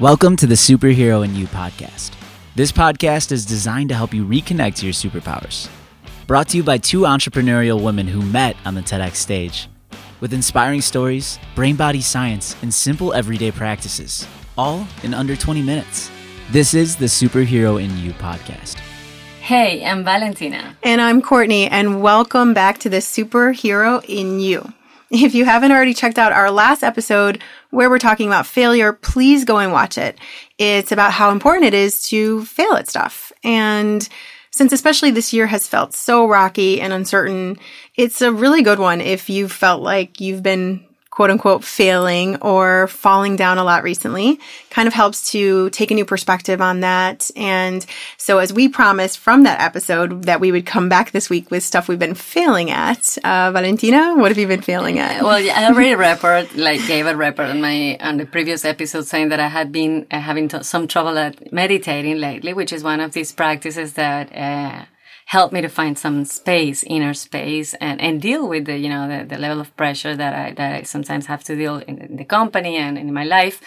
Welcome to the Superhero in You podcast. This podcast is designed to help you reconnect to your superpowers. Brought to you by two entrepreneurial women who met on the TEDx stage. With inspiring stories, brain body science, and simple everyday practices, all in under 20 minutes. This is the Superhero in You podcast. Hey, I'm Valentina. And I'm Cortney, and welcome back to the Superhero in You. If you haven't already checked out our last episode where we're talking about failure, please go and watch it. It's about how important it is to fail at stuff. And since especially this year has felt so rocky and uncertain, it's a really good one if you've felt like you've been quote unquote failing or falling down a lot recently kind of helps to take a new perspective on that. And so as we promised from that episode that we would come back this week with stuff we've been failing at, uh, Valentina, what have you been failing at? Well, yeah, I already report, like gave a report on my, on the previous episode saying that I had been uh, having t- some trouble at meditating lately, which is one of these practices that, uh, helped me to find some space, inner space, and, and deal with the, you know, the, the level of pressure that I, that I sometimes have to deal in, in the company and in my life.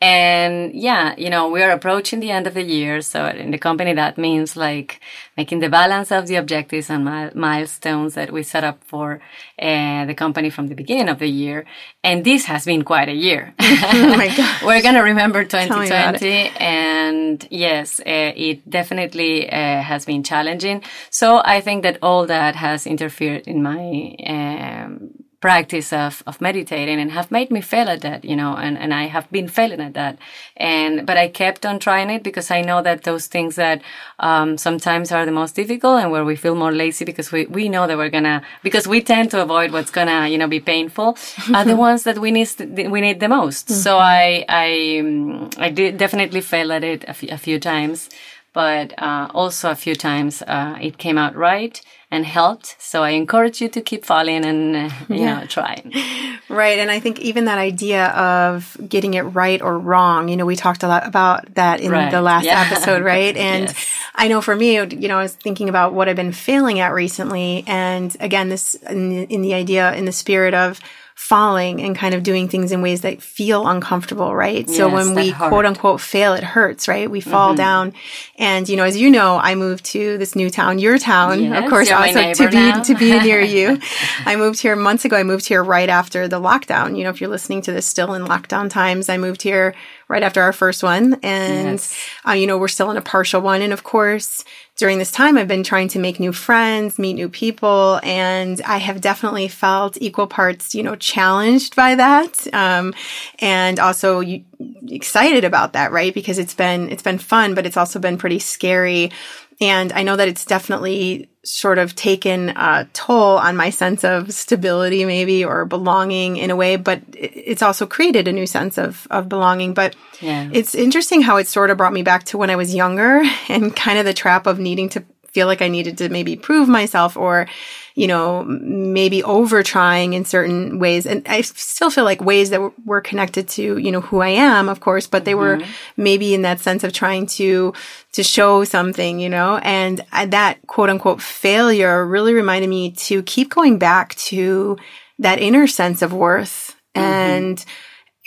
And yeah, you know, we are approaching the end of the year. So in the company, that means like making the balance of the objectives and mi- milestones that we set up for uh, the company from the beginning of the year. And this has been quite a year. oh my God. We're going to remember 2020. And yes, uh, it definitely uh, has been challenging. So I think that all that has interfered in my, um, practice of, of meditating and have made me fail at that, you know, and, and I have been failing at that. And, but I kept on trying it because I know that those things that, um, sometimes are the most difficult and where we feel more lazy because we, we know that we're gonna, because we tend to avoid what's gonna, you know, be painful are the ones that we need, we need the most. Mm-hmm. So I, I, I did definitely fail at it a, f- a few times but uh, also a few times uh, it came out right and helped. So I encourage you to keep falling and uh, you yeah. know trying. Right, and I think even that idea of getting it right or wrong. You know, we talked a lot about that in right. the last yeah. episode, right? And yes. I know for me, you know, I was thinking about what I've been failing at recently, and again, this in, in the idea in the spirit of falling and kind of doing things in ways that feel uncomfortable, right? Yes, so when we quote unquote fail, it hurts, right? We fall mm-hmm. down. And, you know, as you know, I moved to this new town, your town, yes, of course, also to be, now. to be near you. I moved here months ago. I moved here right after the lockdown. You know, if you're listening to this still in lockdown times, I moved here right after our first one. And, yes. uh, you know, we're still in a partial one. And of course, during this time, I've been trying to make new friends, meet new people, and I have definitely felt equal parts, you know, challenged by that. Um, and also excited about that, right? Because it's been, it's been fun, but it's also been pretty scary. And I know that it's definitely sort of taken a toll on my sense of stability, maybe, or belonging in a way, but it's also created a new sense of, of belonging. But yeah. it's interesting how it sort of brought me back to when I was younger and kind of the trap of needing to feel like I needed to maybe prove myself or, you know, maybe over trying in certain ways. And I still feel like ways that were connected to, you know, who I am, of course, but they mm-hmm. were maybe in that sense of trying to, to show something, you know, and that quote unquote failure really reminded me to keep going back to that inner sense of worth mm-hmm. and,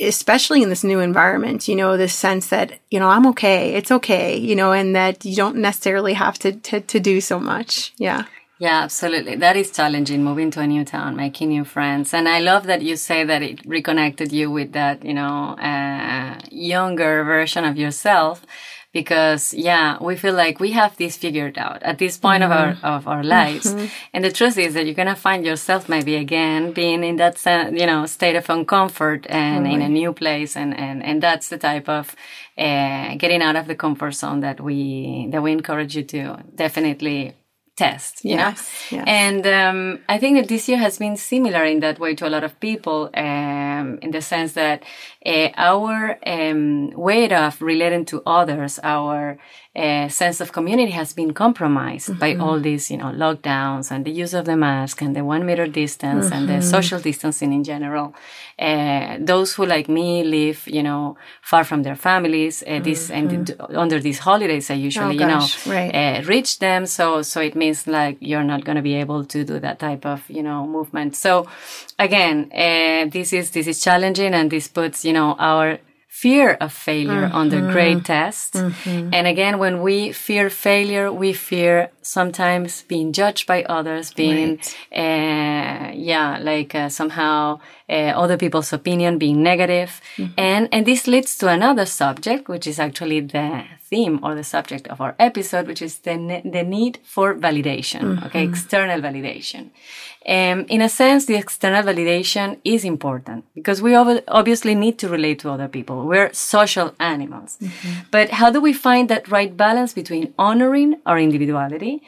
especially in this new environment, you know, this sense that, you know, I'm okay. It's okay, you know, and that you don't necessarily have to, to, to do so much. Yeah. Yeah, absolutely. That is challenging moving to a new town, making new friends. And I love that you say that it reconnected you with that, you know, uh, younger version of yourself because yeah, we feel like we have this figured out at this point mm-hmm. of our mm-hmm. of our lives. Mm-hmm. And the truth is that you're gonna find yourself maybe again being in that you know state of uncomfort and in a new place, and and and that's the type of uh, getting out of the comfort zone that we that we encourage you to definitely test you yes, know yes. and um, i think that this year has been similar in that way to a lot of people um, in the sense that uh, our um, way of relating to others our uh, sense of community has been compromised mm-hmm. by all these, you know, lockdowns and the use of the mask and the one meter distance mm-hmm. and the mm-hmm. social distancing in general. Uh, those who, like me, live, you know, far from their families, uh, this mm-hmm. and under these holidays, I usually, oh, you know, right. Reach them. So, so it means like you're not going to be able to do that type of, you know, movement. So, again, uh, this is this is challenging, and this puts, you know, our fear of failure mm-hmm. under great tests. Mm-hmm. And again, when we fear failure, we fear sometimes being judged by others, being, right. uh, yeah, like uh, somehow uh, other people's opinion being negative. Mm-hmm. And, and this leads to another subject, which is actually the theme or the subject of our episode, which is the, ne- the need for validation, okay, mm-hmm. external validation. Um, in a sense, the external validation is important because we ob- obviously need to relate to other people. We're social animals. Mm-hmm. But how do we find that right balance between honoring our individuality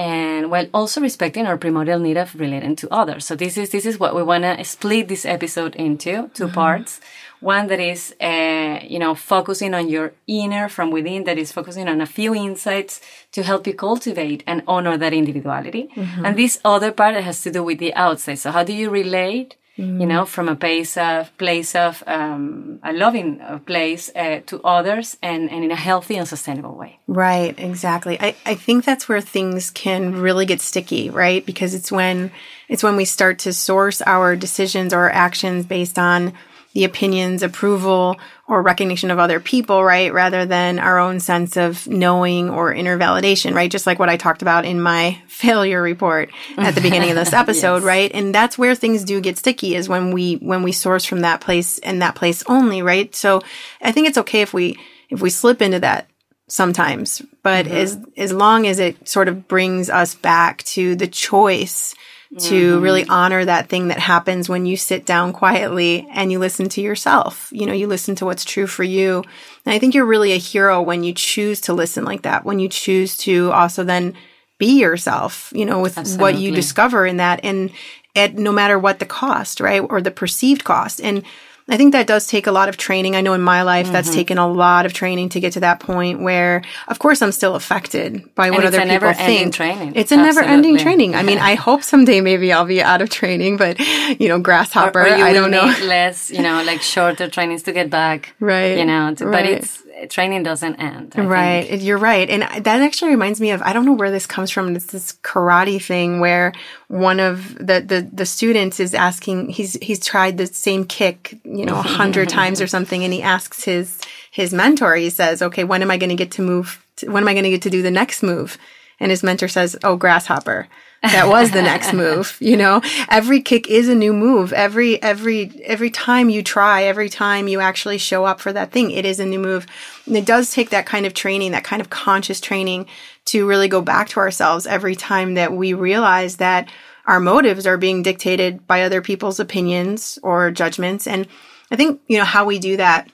and while also respecting our primordial need of relating to others? So this is, this is what we want to split this episode into 2 mm-hmm. parts one that is, uh, you know, focusing on your inner from within, that is focusing on a few insights to help you cultivate and honor that individuality. Mm-hmm. And this other part has to do with the outside. So how do you relate? Mm-hmm. You know, from a place of place of um, a loving place uh, to others, and, and in a healthy and sustainable way. Right, exactly. I, I think that's where things can really get sticky, right? Because it's when it's when we start to source our decisions or our actions based on the opinions, approval, or recognition of other people, right? Rather than our own sense of knowing or inner validation, right? Just like what I talked about in my failure report at the beginning of this episode, yes. right? And that's where things do get sticky is when we, when we source from that place and that place only, right? So I think it's okay if we, if we slip into that sometimes, but mm-hmm. as, as long as it sort of brings us back to the choice to mm-hmm. really honor that thing that happens when you sit down quietly and you listen to yourself. You know, you listen to what's true for you. And I think you're really a hero when you choose to listen like that, when you choose to also then be yourself, you know, with Absolutely. what you discover in that and at no matter what the cost, right? Or the perceived cost. And I think that does take a lot of training. I know in my life mm-hmm. that's taken a lot of training to get to that point where, of course, I'm still affected by what other people think. Training. It's a never ending training. I mean, I hope someday maybe I'll be out of training, but you know, grasshopper, or, or I don't know. less, you know, like shorter trainings to get back. Right. You know, to, right. but it's, training doesn't end. I right. Think. You're right. And that actually reminds me of, I don't know where this comes from. It's this karate thing where one of the, the, the students is asking, he's, he's tried the same kick, you know, a hundred times or something. And he asks his, his mentor, he says, okay, when am I going to get to move? To, when am I going to get to do the next move? And his mentor says, oh, grasshopper that was the next move you know? Every kick is a new move. Every every every time you try every time you actually show up for that thing it is a new move. And it does take that kind of training that kind of conscious training to really go back to ourselves every time that we realize that our motives are being dictated by other people's opinions or judgments. And i think you know how we do that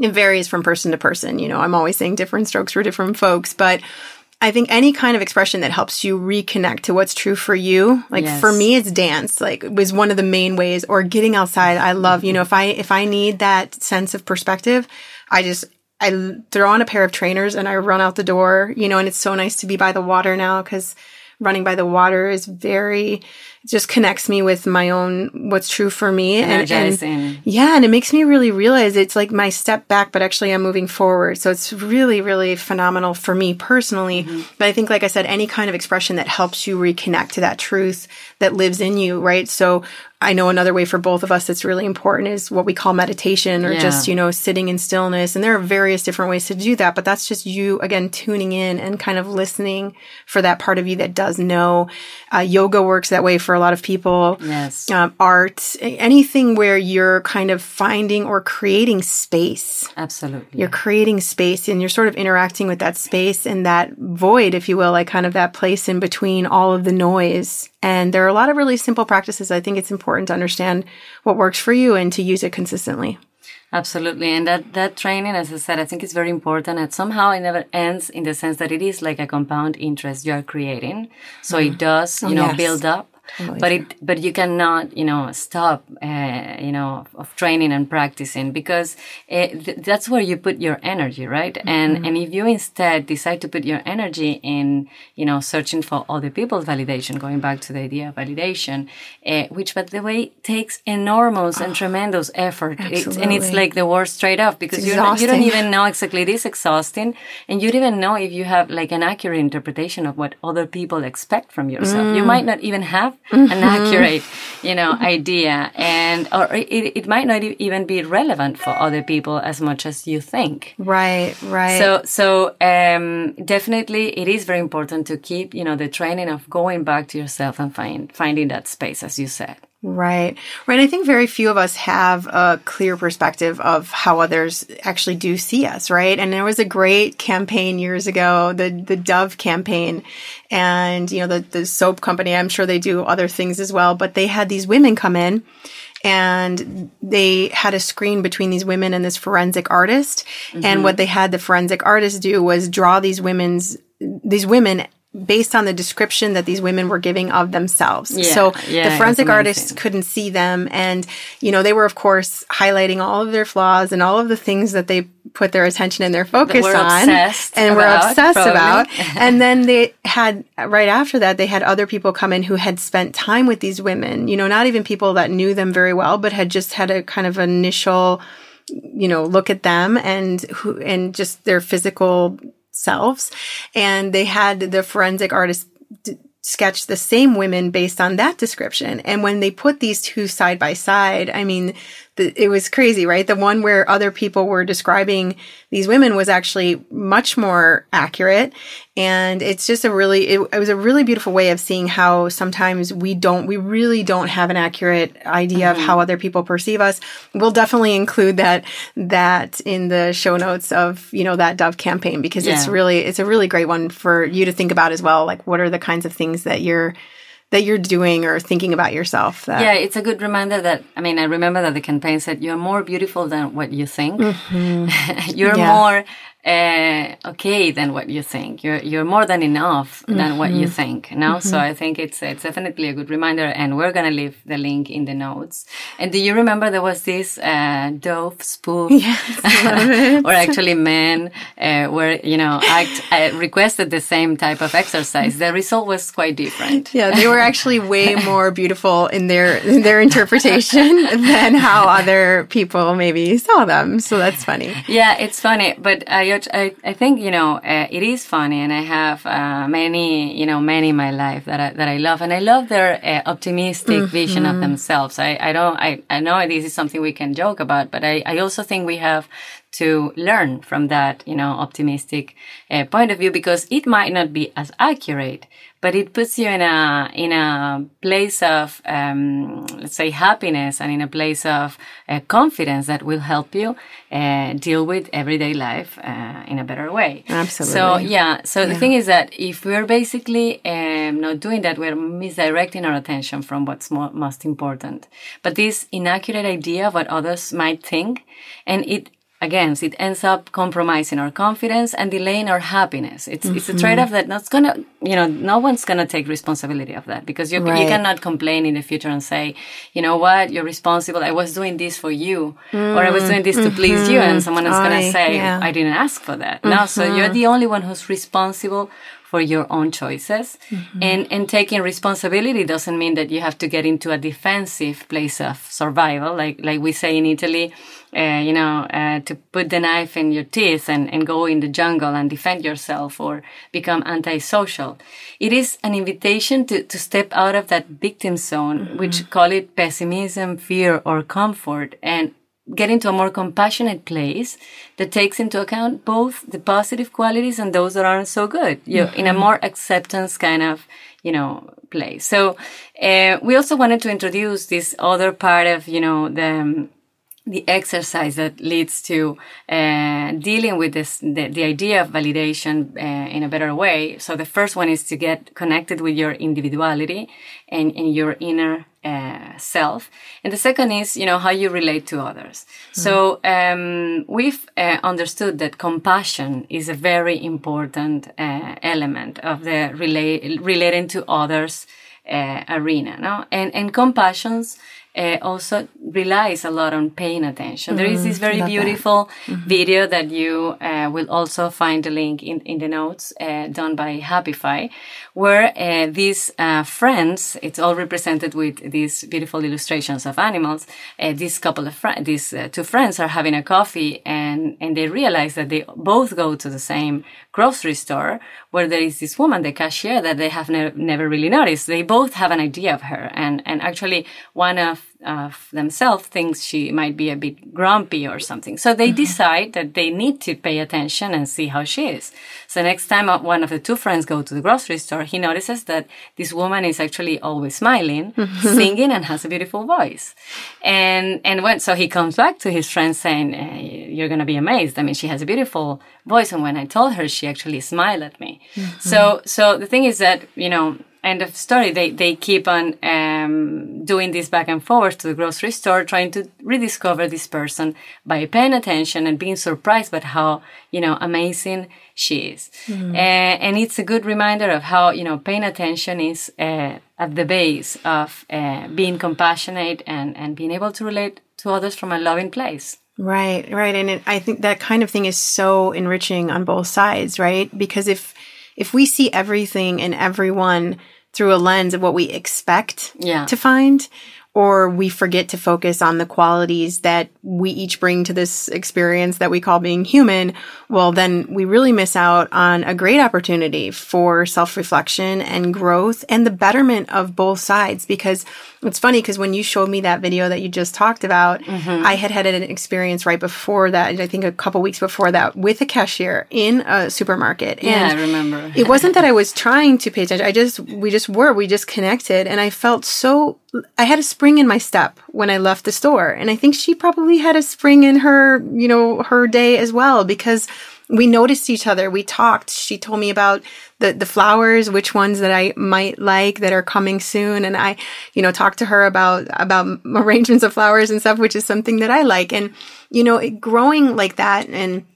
it varies from person to person. You know i'm always saying different strokes for different folks but I think any kind of expression that helps you reconnect to what's true for you. Like yes. for me, it's dance, like was one of the main ways or getting outside. I love, you know, if I, if I need that sense of perspective, I just, I throw on a pair of trainers and I run out the door, you know, and it's so nice to be by the water now because running by the water is very, just connects me with my own what's true for me and, and, yeah and it makes me really realize it's like my step back but actually i'm moving forward so it's really really phenomenal for me personally mm-hmm. but i think like i said any kind of expression that helps you reconnect to that truth that lives in you right so I know another way for both of us that's really important is what we call meditation or yeah. just, you know, sitting in stillness. And there are various different ways to do that, but that's just you, again, tuning in and kind of listening for that part of you that does know. Uh, yoga works that way for a lot of people. Yes. Um, art, anything where you're kind of finding or creating space. Absolutely. You're creating space and you're sort of interacting with that space and that void, if you will, like kind of that place in between all of the noise and there are a lot of really simple practices. I think it's important to understand what works for you and to use it consistently. Absolutely. And that, that training, as I said, I think is very important and somehow it never ends in the sense that it is like a compound interest you are creating. So mm. it does, you oh, know, yes. build up But it, but you cannot, you know, stop, uh, you know, of training and practicing because it, th- that's where you put your energy, right? Mm-hmm. And and if you instead decide to put your energy in, you know, searching for other people's validation, going back to the idea of validation, uh, which by the way takes enormous oh, and tremendous effort, it's, and it's like the worst straight off because you you don't even know exactly. It is exhausting, and you don't even know if you have like an accurate interpretation of what other people expect from yourself. Mm. You might not even have mm-hmm. an accurate, you know, idea. And, or it, it might not even be relevant for other people as much as you think. Right, right. So, so, um, definitely it is very important to keep, you know, the training of going back to yourself and find, finding that space, as you said. Right. Right. I think very few of us have a clear perspective of how others actually do see us, right? And there was a great campaign years ago, the the Dove campaign. And, you know, the, the soap company, I'm sure they do other things as well, but they had these women come in and they had a screen between these women and this forensic artist. Mm-hmm. And what they had the forensic artist do was draw these women's these women based on the description that these women were giving of themselves. Yeah, so yeah, the forensic artists couldn't see them. And, you know, they were, of course, highlighting all of their flaws and all of the things that they put their attention and their focus on and were obsessed probably. about. and then they had, right after that, they had other people come in who had spent time with these women, you know, not even people that knew them very well, but had just had a kind of initial, you know, look at them and who, and just their physical selves. And they had the forensic artist d- sketch the same women based on that description. And when they put these two side by side, I mean, the, it was crazy, right? The one where other people were describing these women was actually much more accurate. And it's just a really, it, it was a really beautiful way of seeing how sometimes we don't, we really don't have an accurate idea mm-hmm. of how other people perceive us. We'll definitely include that, that in the show notes of, you know, that Dove campaign because yeah. it's really, it's a really great one for you to think about as well. Like, what are the kinds of things that you're, that you're doing or thinking about yourself. Yeah, it's a good reminder that, I mean, I remember that the campaign said, you're more beautiful than what you think. Mm-hmm. you're yeah. more uh, okay than what you think. You're you're more than enough than mm-hmm. what you mm-hmm. think. Now, mm-hmm. so I think it's it's definitely a good reminder, and we're gonna leave the link in the notes. And do you remember there was this uh, Dove spoof, yes, or actually men, uh, where you know act uh, requested the same type of exercise. The result was quite different. Yeah, they were actually way more beautiful in their in their interpretation than how other people maybe saw them. So that's funny. Yeah, it's funny, but I I, I think, you know, uh, it is funny and I have uh, many, you know, many in my life that I, that I love and I love their uh, optimistic mm-hmm. vision of themselves. I, I don't, I, I know this is something we can joke about, but I, I also think we have to learn from that, you know, optimistic uh, point of view because it might not be as accurate, but it puts you in a in a place of um, let's say happiness and in a place of uh, confidence that will help you uh, deal with everyday life uh, in a better way. Absolutely. So yeah. So yeah. the thing is that if we're basically um, not doing that, we're misdirecting our attention from what's mo- most important. But this inaccurate idea of what others might think, and it again, it ends up compromising our confidence and delaying our happiness. It's mm-hmm. it's a mm-hmm. trade off that not gonna you know no one's gonna take responsibility of that because you right. you cannot complain in the future and say you know what you're responsible. I was doing this for you mm-hmm. or I was doing this to mm-hmm. please you, and someone is gonna say yeah. I didn't ask for that. No, so you're mm-hmm. the only one who's responsible for your own choices. Mm-hmm. And, and taking responsibility doesn't mean that you have to get into a defensive place of survival, like, like we say in Italy, uh, you know, uh, to put the knife in your teeth and, and go in the jungle and defend yourself or become antisocial. It is an invitation to, to step out of that victim zone, mm-hmm. which call it pessimism, fear, or comfort, and get into a more compassionate place that takes into account both the positive qualities and those that aren't so good you mm-hmm. in a mm-hmm. more acceptance kind of you know place so uh, we also wanted to introduce this other part of you know the um, the exercise that leads to uh, dealing with this the, the idea of validation uh, in a better way. So the first one is to get connected with your individuality and, and your inner uh, self. And the second is you know how you relate to others. Mm-hmm. so um, we've uh, understood that compassion is a very important uh, element of the relate relating to others uh, arena no? And and compassions uh, also relies a lot on paying attention. Mm, there is this mm, very beautiful. Mm-hmm. video that you uh, will also find the link in, in the notes uh, done by Happify, where uh, these uh, friends, it's all represented with these beautiful illustrations of animals. Uh, this couple of friends, these two friends are having a coffee and, and they realize that they both go to the same grocery store where there is this woman, the cashier, that they have ne- never really noticed. They both have an idea of her. And, and actually one of of themselves thinks she might be a bit grumpy or something. So they mm-hmm. decide that they need to pay attention and see how she is. So next time uh, one of the two friends go to the grocery store, he notices that this woman is actually always smiling, singing, and has a beautiful voice. And and when so he comes back to his friend saying, eh, "You're gonna be amazed. I mean, she has a beautiful voice." And when I told her, she actually smiled at me. Mm-hmm. So so the thing is that you know end of story. They they keep on um, doing this back and forth to the grocery store, trying to rediscover this person by paying attention and being surprised by how you know amazing she is. Mm-hmm. Uh, and it's a good reminder of how you know paying attention is uh, at the base of uh, being compassionate and and being able to relate to others from a loving place. Right, right, and it, I think that kind of thing is so enriching on both sides, right? Because if if we see everything and everyone through a lens of what we expect yeah. to find, or we forget to focus on the qualities that we each bring to this experience that we call being human, well, then we really miss out on a great opportunity for self reflection and growth and the betterment of both sides. Because it's funny because when you showed me that video that you just talked about, mm-hmm. I had had an experience right before that, I think a couple weeks before that, with a cashier in a supermarket. Yeah, and I remember. it wasn't that I was trying to pay attention. I just, we just were, we just connected. And I felt so, I had a spring in my step when I left the store. And I think she probably had a spring in her, you know, her day as well because we noticed each other. We talked. She told me about the, the flowers, which ones that I might like that are coming soon. And I, you know, talked to her about, about arrangements of flowers and stuff, which is something that I like. And, you know, it, growing like that and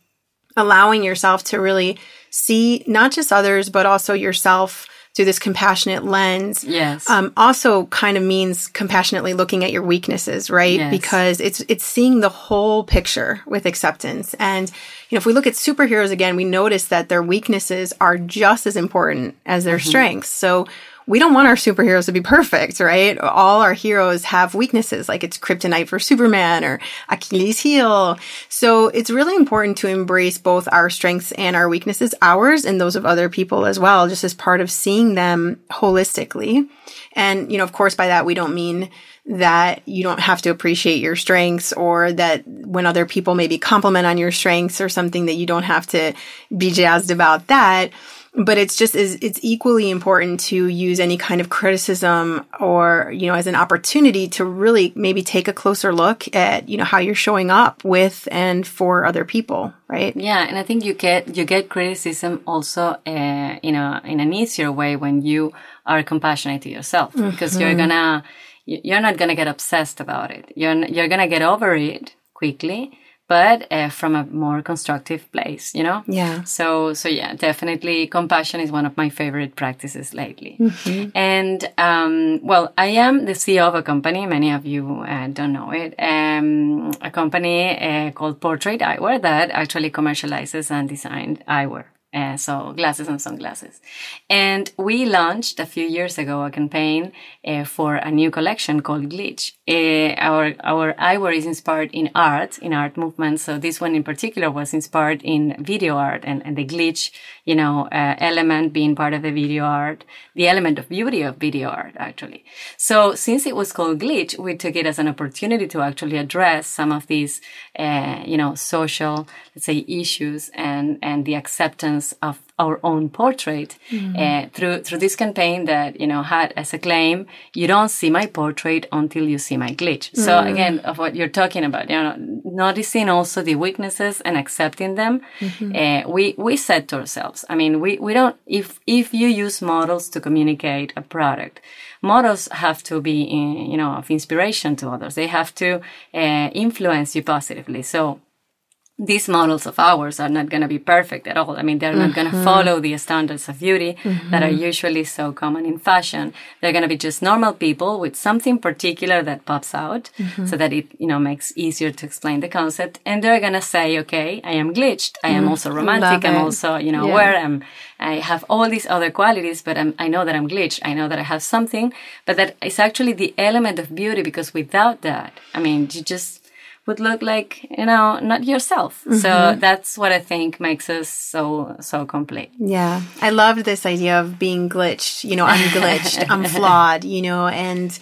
allowing yourself to really see not just others, but also yourself through this compassionate lens. Yes. Um, also kind of means compassionately looking at your weaknesses, right? Yes. Because it's, it's seeing the whole picture with acceptance. And, you know, if we look at superheroes again, we notice that their weaknesses are just as important as their mm-hmm. strengths. So we don't want our superheroes to be perfect, right? All our heroes have weaknesses, like it's kryptonite for Superman or Achilles heel. So it's really important to embrace both our strengths and our weaknesses, ours and those of other people as well, just as part of seeing them holistically. And, you know, of course, by that, we don't mean that you don't have to appreciate your strengths or that when other people maybe compliment on your strengths or something that you don't have to be jazzed about that but it's just is it's equally important to use any kind of criticism or you know as an opportunity to really maybe take a closer look at you know how you're showing up with and for other people right yeah and i think you get you get criticism also uh, you know in an easier way when you are compassionate to yourself because mm-hmm. you're gonna you're not gonna get obsessed about it you're you're gonna get over it quickly but uh, from a more constructive place, you know? Yeah. So, so yeah, definitely compassion is one of my favorite practices lately. Mm-hmm. And, um, well, I am the CEO of a company. Many of you uh, don't know it. Um, a company uh, called Portrait Eyewear that actually commercializes and designs eyewear. Uh, so glasses and sunglasses. And we launched a few years ago a campaign uh, for a new collection called Glitch. Uh, our our eyewear is inspired in art, in art movement. So this one in particular was inspired in video art and, and the glitch, you know, uh, element being part of the video art, the element of beauty of video art, actually. So since it was called Glitch, we took it as an opportunity to actually address some of these, uh, you know, social, let's say, issues and, and the acceptance of our own portrait mm-hmm. uh, through through this campaign that you know had as a claim you don't see my portrait until you see my glitch mm-hmm. so again of what you're talking about you know noticing also the weaknesses and accepting them mm-hmm. uh, we we said to ourselves i mean we we don't if if you use models to communicate a product models have to be in, you know of inspiration to others they have to uh, influence you positively so these models of ours are not going to be perfect at all. I mean, they're mm-hmm. not going to follow the standards of beauty mm-hmm. that are usually so common in fashion. They're going to be just normal people with something particular that pops out mm-hmm. so that it, you know, makes easier to explain the concept. And they're going to say, okay, I am glitched. I am mm-hmm. also romantic. I'm also, you know, yeah. aware. I'm, I have all these other qualities, but I'm, I know that I'm glitched. I know that I have something, but that is actually the element of beauty because without that, I mean, you just, would look like you know not yourself mm-hmm. so that's what i think makes us so so complete yeah i loved this idea of being glitched you know i'm glitched i'm flawed you know and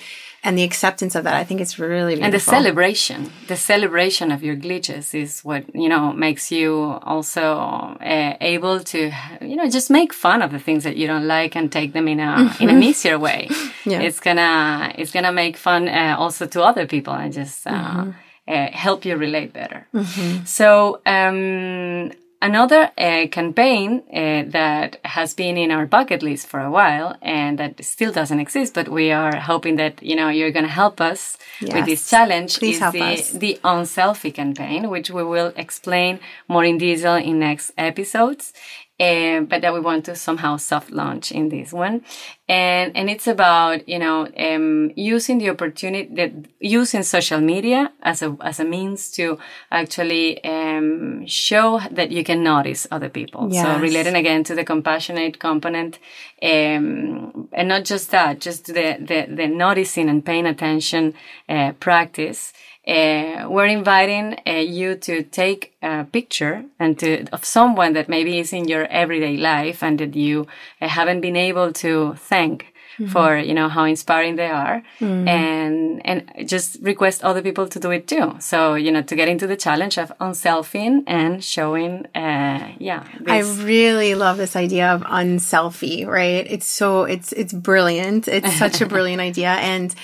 and the acceptance of that i think it's really beautiful. and the celebration the celebration of your glitches is what you know makes you also uh, able to you know just make fun of the things that you don't like and take them in a mm-hmm. in an easier way yeah. it's gonna it's gonna make fun uh, also to other people and just uh, mm-hmm uh, help you relate better. Mm-hmm. So, um, another uh, campaign uh, that has been in our bucket list for a while and that still doesn't exist, but we are hoping that you know you're going to help us yes. with this challenge Please is the, us. the Unselfie campaign, which we will explain more in detail in next episodes. Uh, but that we want to somehow soft launch in this one. And, and it's about, you know, um, using the opportunity that using social media as a, as a means to actually, um, show that you can notice other people. Yes. So relating again to the compassionate component, um, and not just that, just the, the, the noticing and paying attention, uh, practice uh, we're inviting uh, you to take a picture and to of someone that maybe is in your everyday life and that you uh, haven't been able to thank mm-hmm. for you know how inspiring they are mm-hmm. and and just request other people to do it too so you know to get into the challenge of unselfing and showing uh, yeah this. i really love this idea of unselfie right it's so it's it's brilliant it's such a brilliant idea and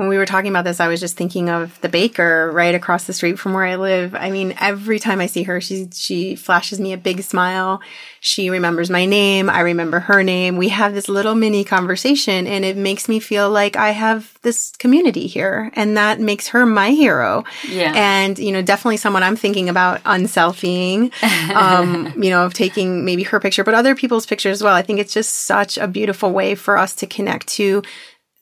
when we were talking about this, I was just thinking of the baker right across the street from where I live. I mean, every time I see her, she, she flashes me a big smile. She remembers my name. I remember her name. We have this little mini conversation and it makes me feel like I have this community here and that makes her my hero. Yeah. And, you know, definitely someone I'm thinking about unselfieing, um, you know, of taking maybe her picture, but other people's pictures as well. I think it's just such a beautiful way for us to connect to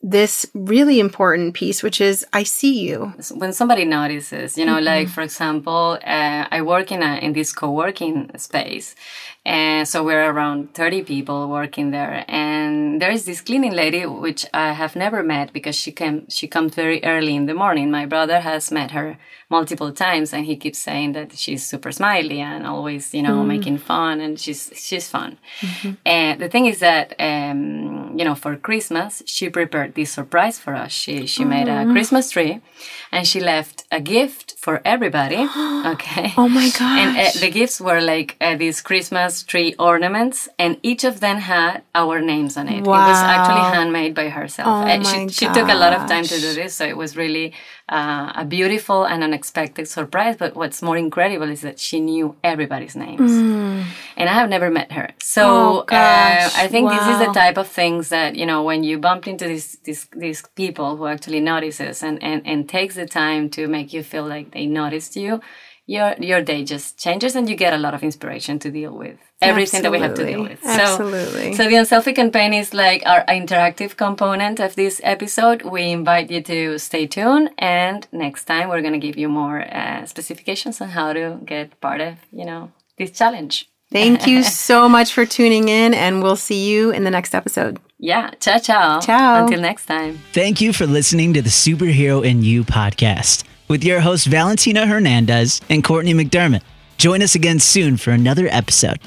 this really important piece, which is I see you. When somebody notices, you know, mm-hmm. like for example, uh, I work in a in this co-working space, and so we're around 30 people working there. And there is this cleaning lady, which I have never met because she came, she comes very early in the morning. My brother has met her multiple times and he keeps saying that she's super smiley and always, you know, mm. making fun and she's, she's fun. Mm-hmm. And the thing is that, um, you know, for Christmas, she prepared this surprise for us. She, she mm. made a Christmas tree and she left a gift for everybody. okay. Oh my god! And uh, the gifts were like uh, these Christmas tree ornaments, and each of them had our names on it. Wow. It was actually handmade by herself. Oh uh, she, she, took a lot of time to do this, so it was really uh, a beautiful and unexpected surprise. But what's more incredible is that she knew everybody's names, mm. and I have never met her. So oh, uh, I think wow. this is the type of things that you know when you bump into these these these people who actually notices and and and takes the time to make you feel like they noticed you your your day just changes and you get a lot of inspiration to deal with everything Absolutely. that we have to deal with. Absolutely. So, so the unselfie campaign is like our interactive component of this episode. We invite you to stay tuned, and next time we're going to give you more uh, specifications on how to get part of you know this challenge. Thank you so much for tuning in, and we'll see you in the next episode. Yeah, ciao, ciao. Ciao. Until next time. Thank you for listening to the Superhero in You podcast with your hosts Valentina Hernandez and Cortney McDermott. Join us again soon for another episode.